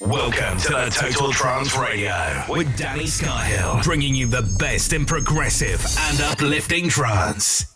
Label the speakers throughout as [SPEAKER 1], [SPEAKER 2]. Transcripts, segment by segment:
[SPEAKER 1] Welcome to the Total Trance Radio with Danny Skyhill, bringing you the best in progressive and uplifting trance.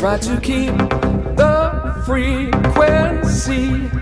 [SPEAKER 2] Try to keep the frequency.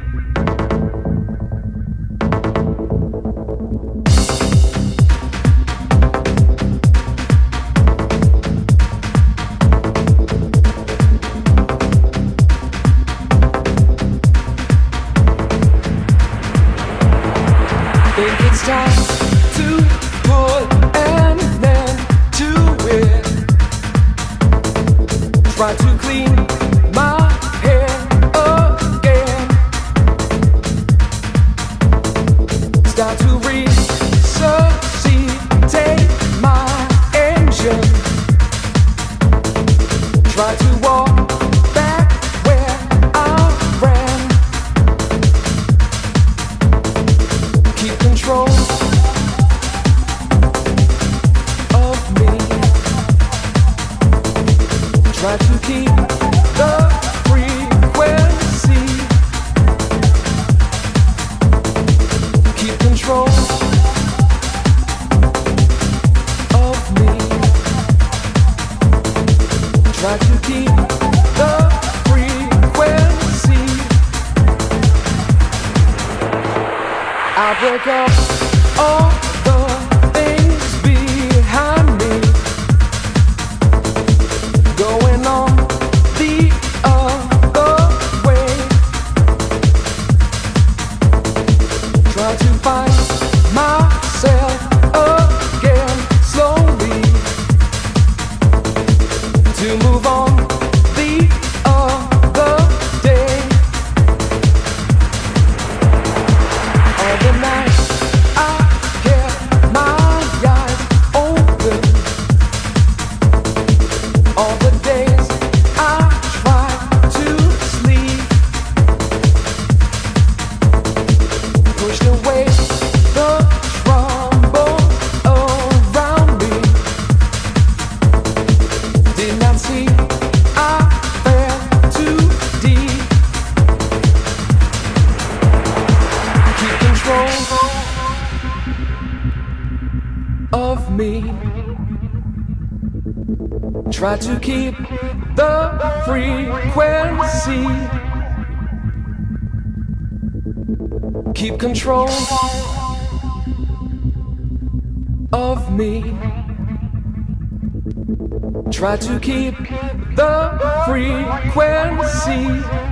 [SPEAKER 2] Control of me. Try to keep the frequency.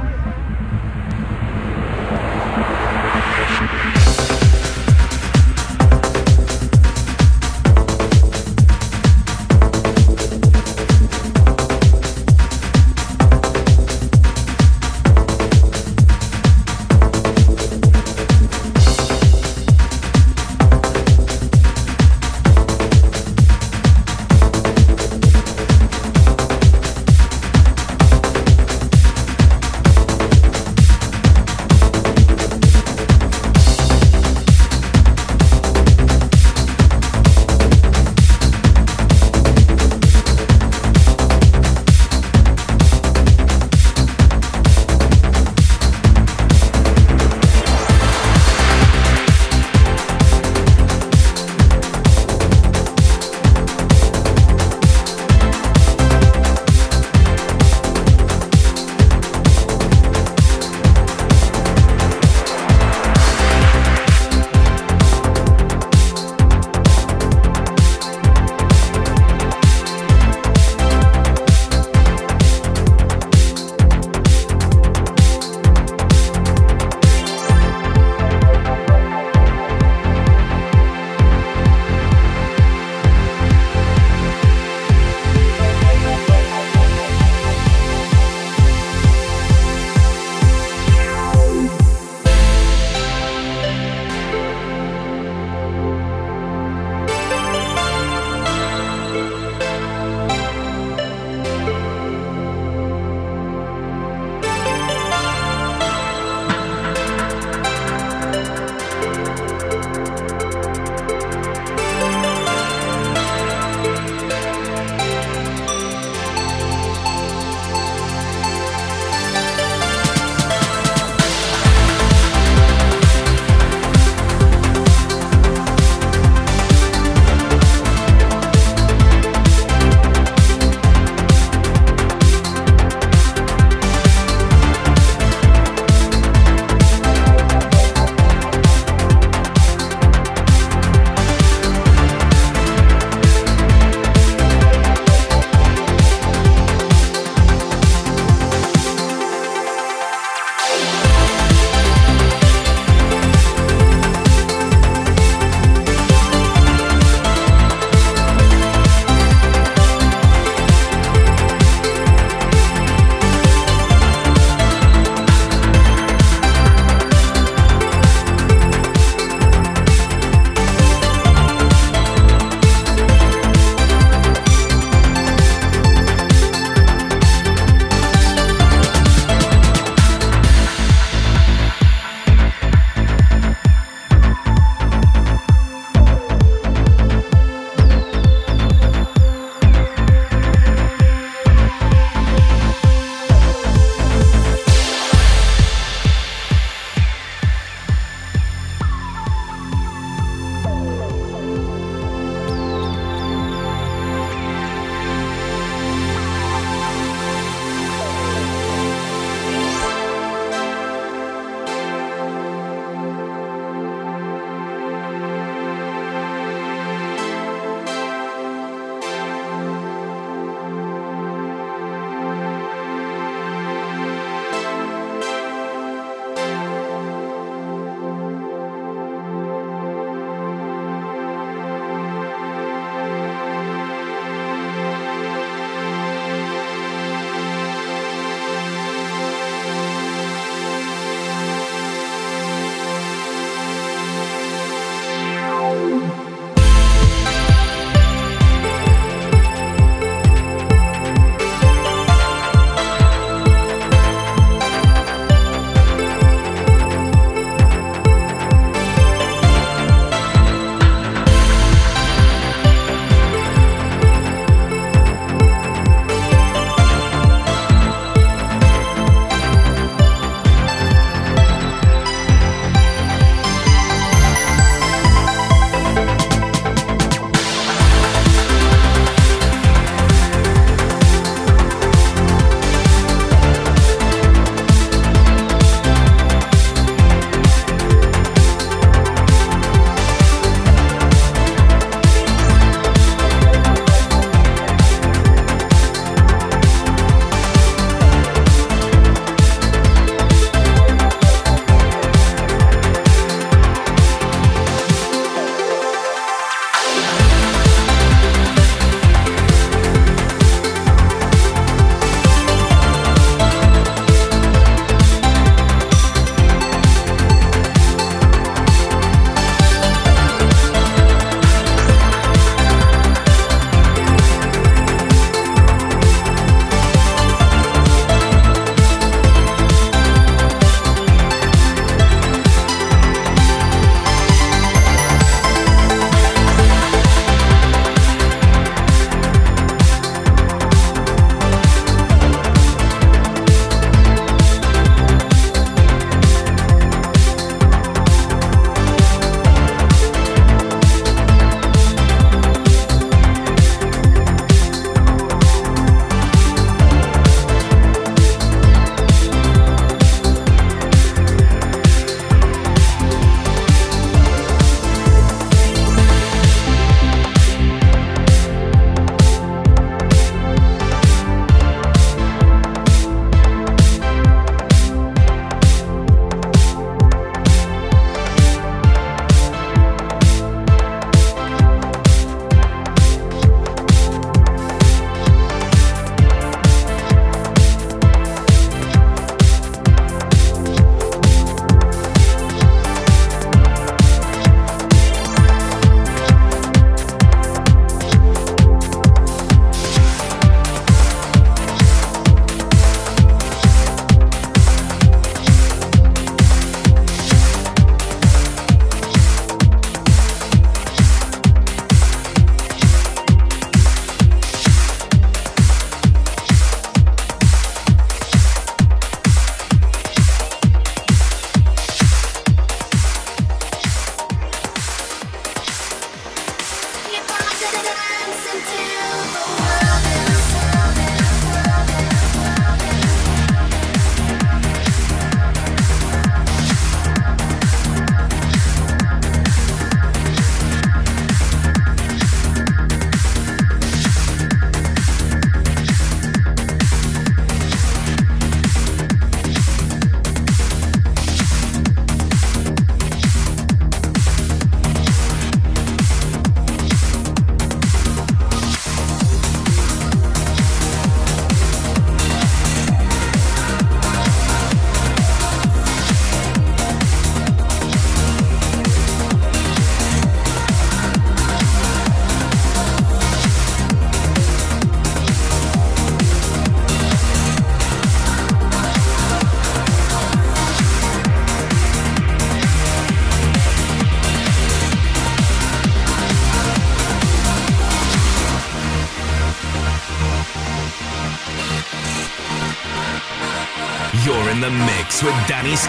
[SPEAKER 3] Mix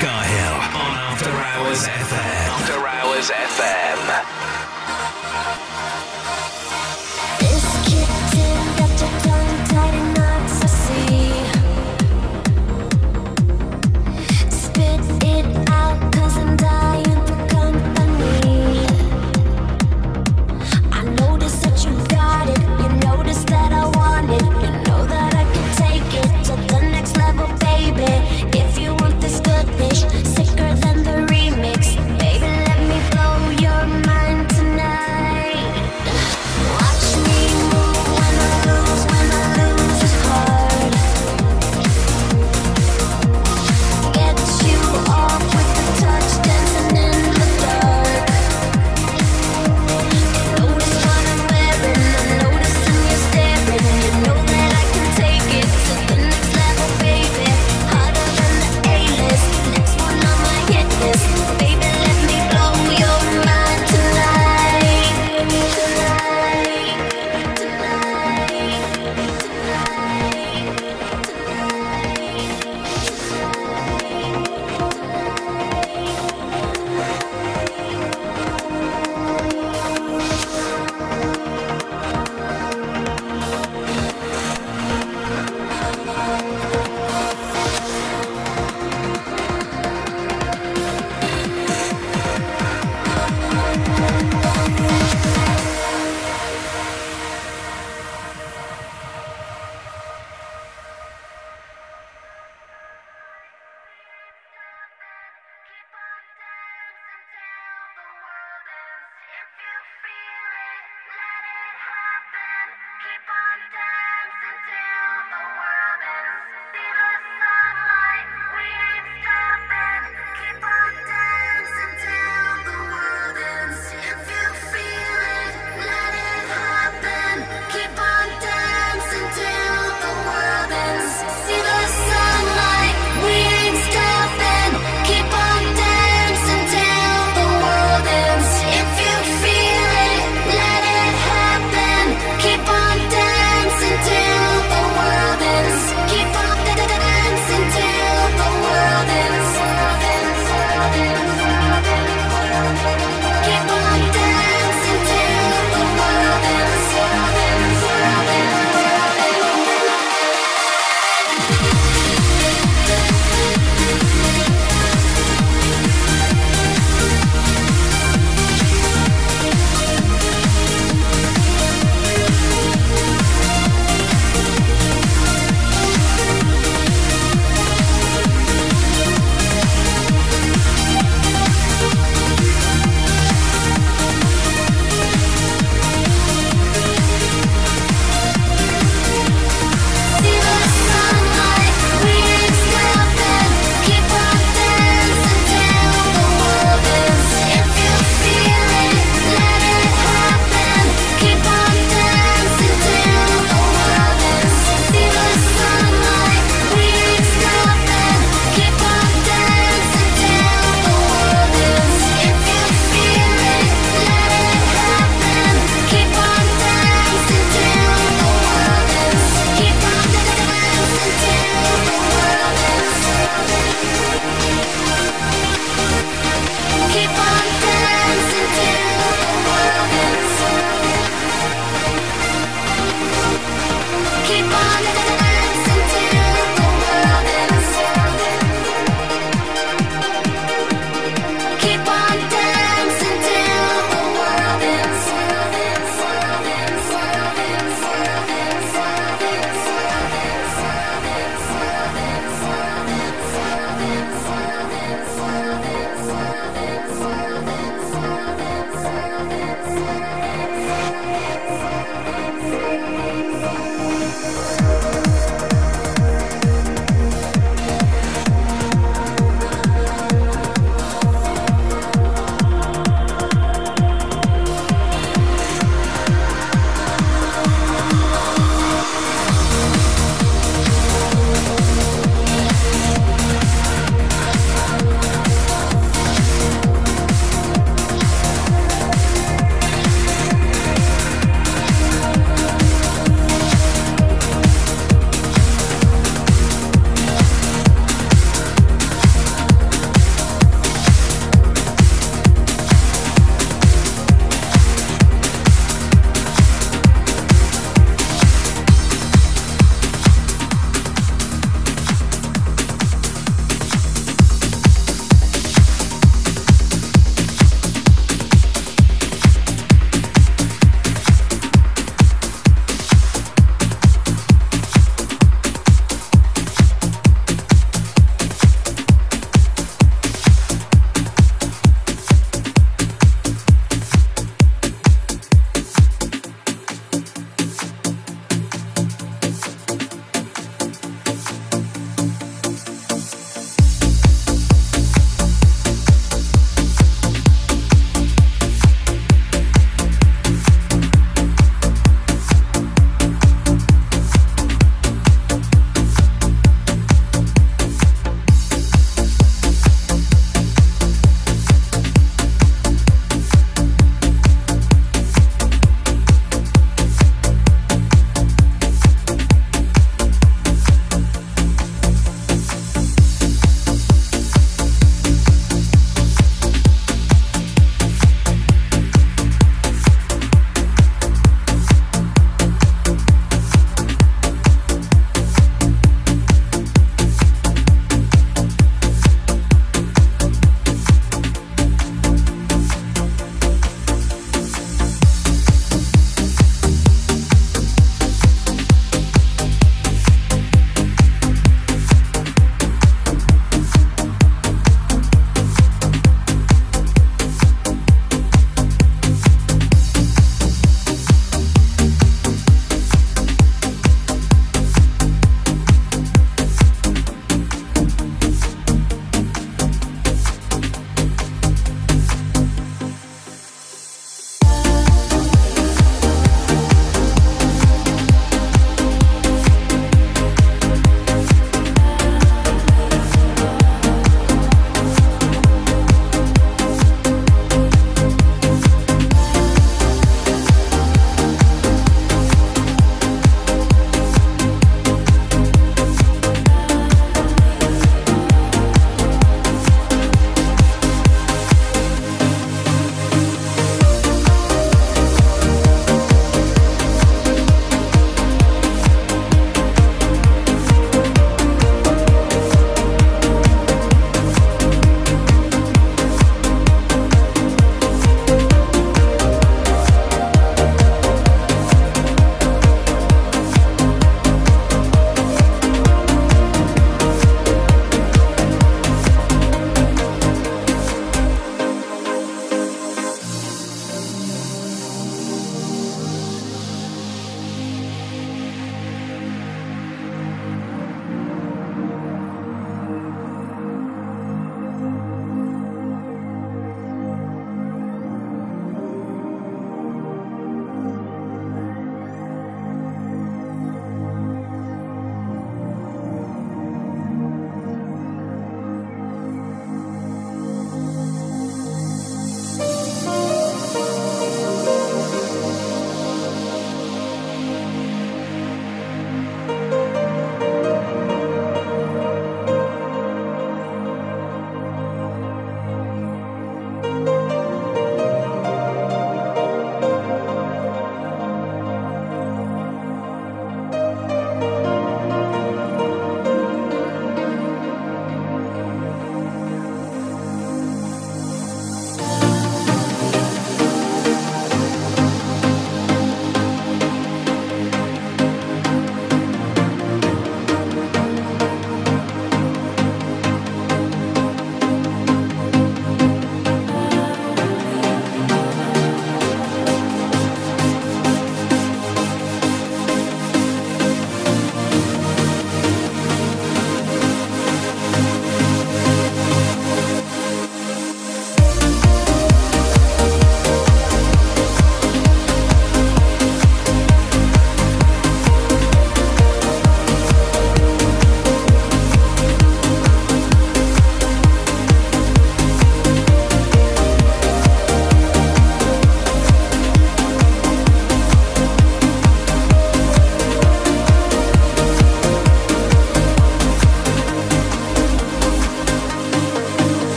[SPEAKER 3] money. on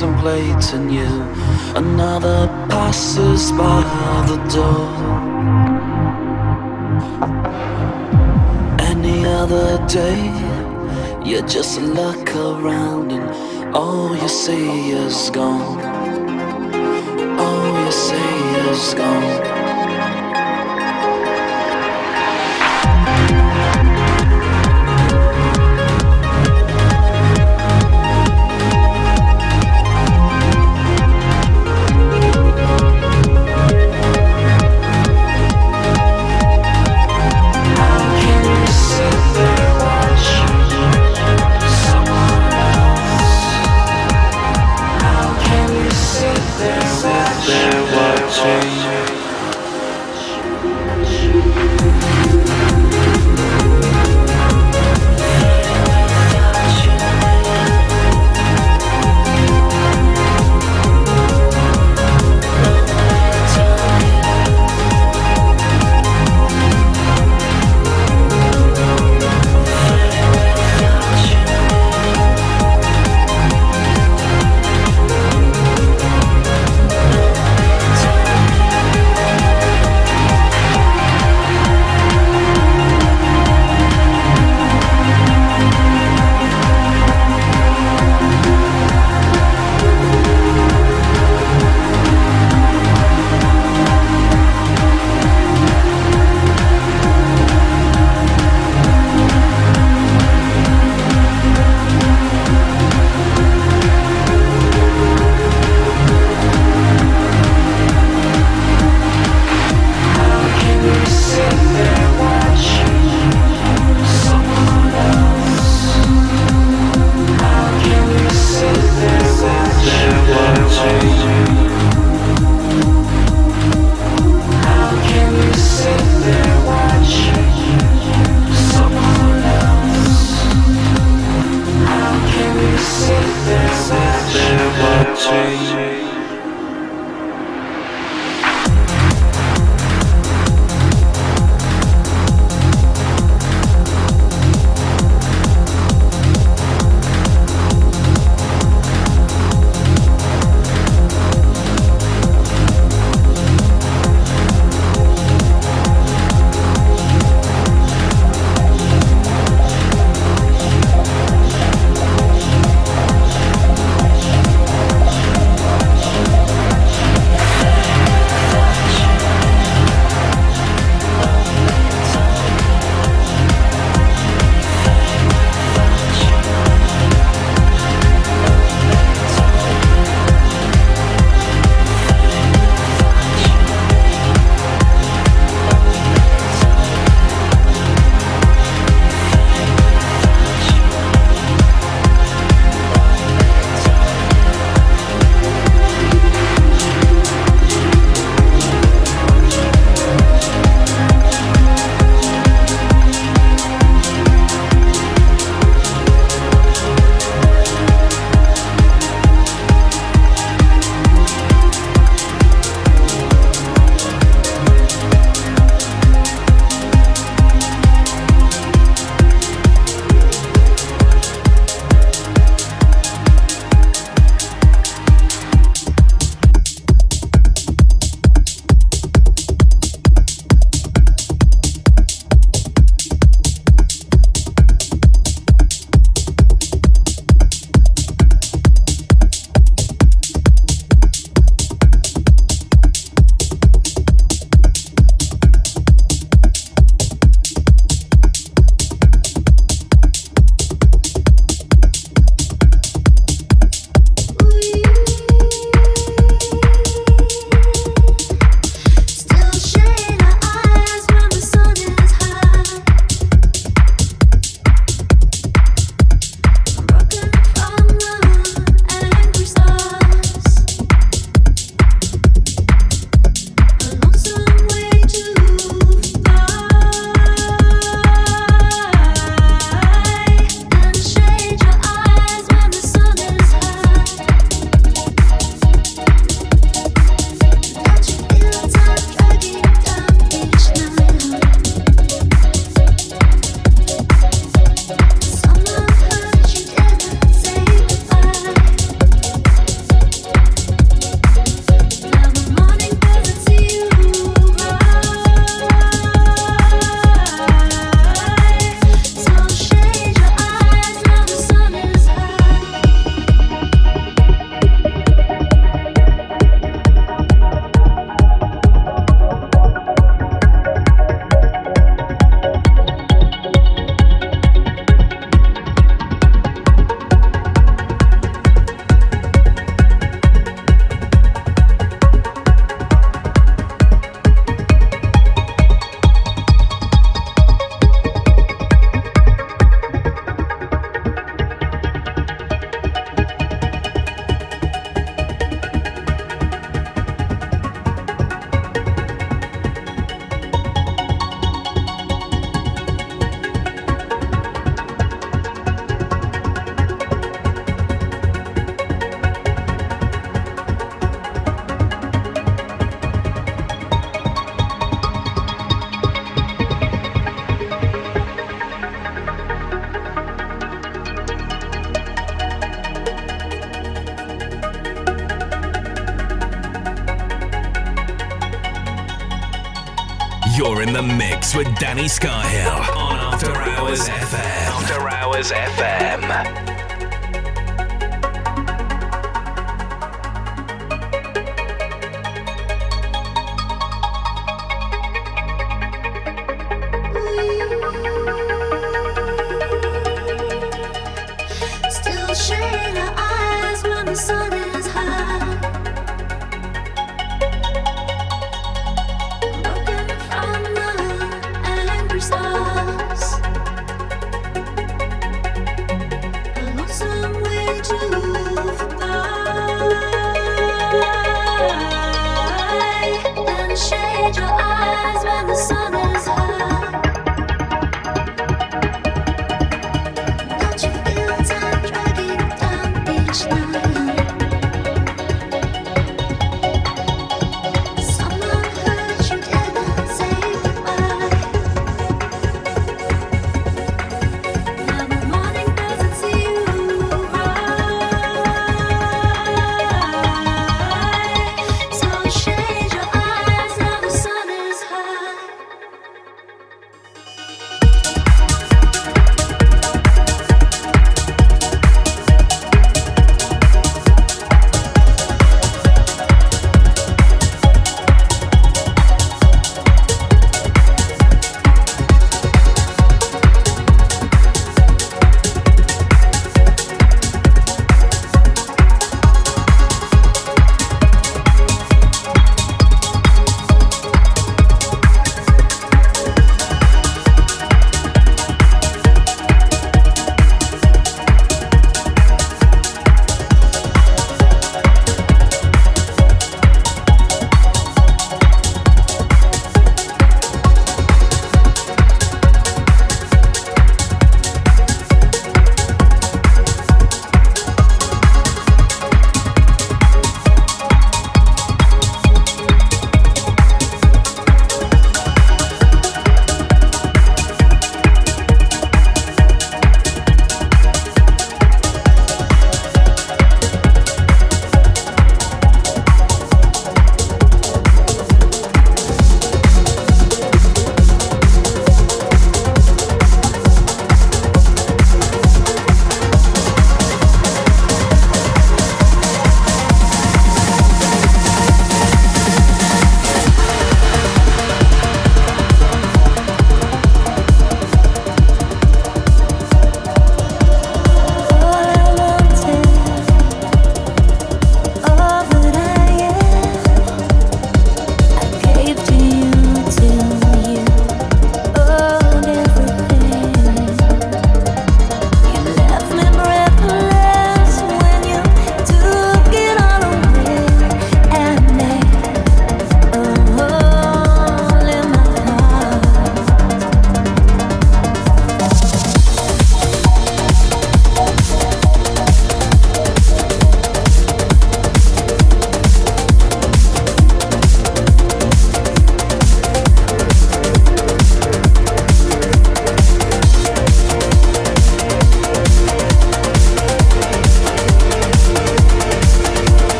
[SPEAKER 4] contemplating you. Another passes by the door. Any other day, you just look around and all you see is gone.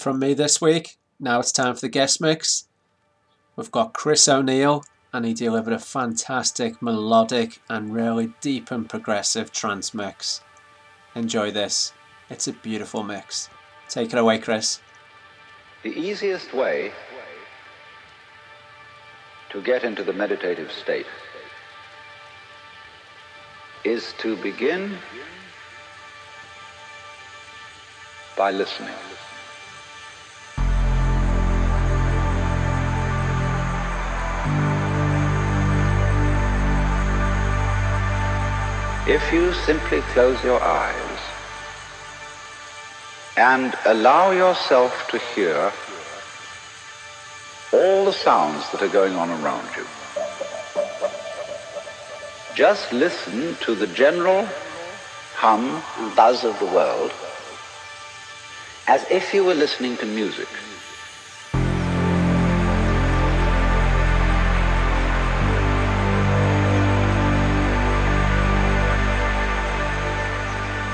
[SPEAKER 5] From me this week. Now it's time for the guest mix. We've got Chris O'Neill, and he delivered a fantastic, melodic, and really deep and progressive trance mix. Enjoy this. It's a beautiful mix. Take it away, Chris.
[SPEAKER 6] The easiest way to get into the meditative state is to begin by listening. If you simply close your eyes and allow yourself to hear all the sounds that are going on around you. Just listen to the general hum and buzz of the world as if you were listening to music.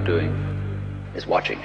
[SPEAKER 6] Doing is watching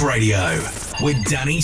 [SPEAKER 1] Radio with Danny.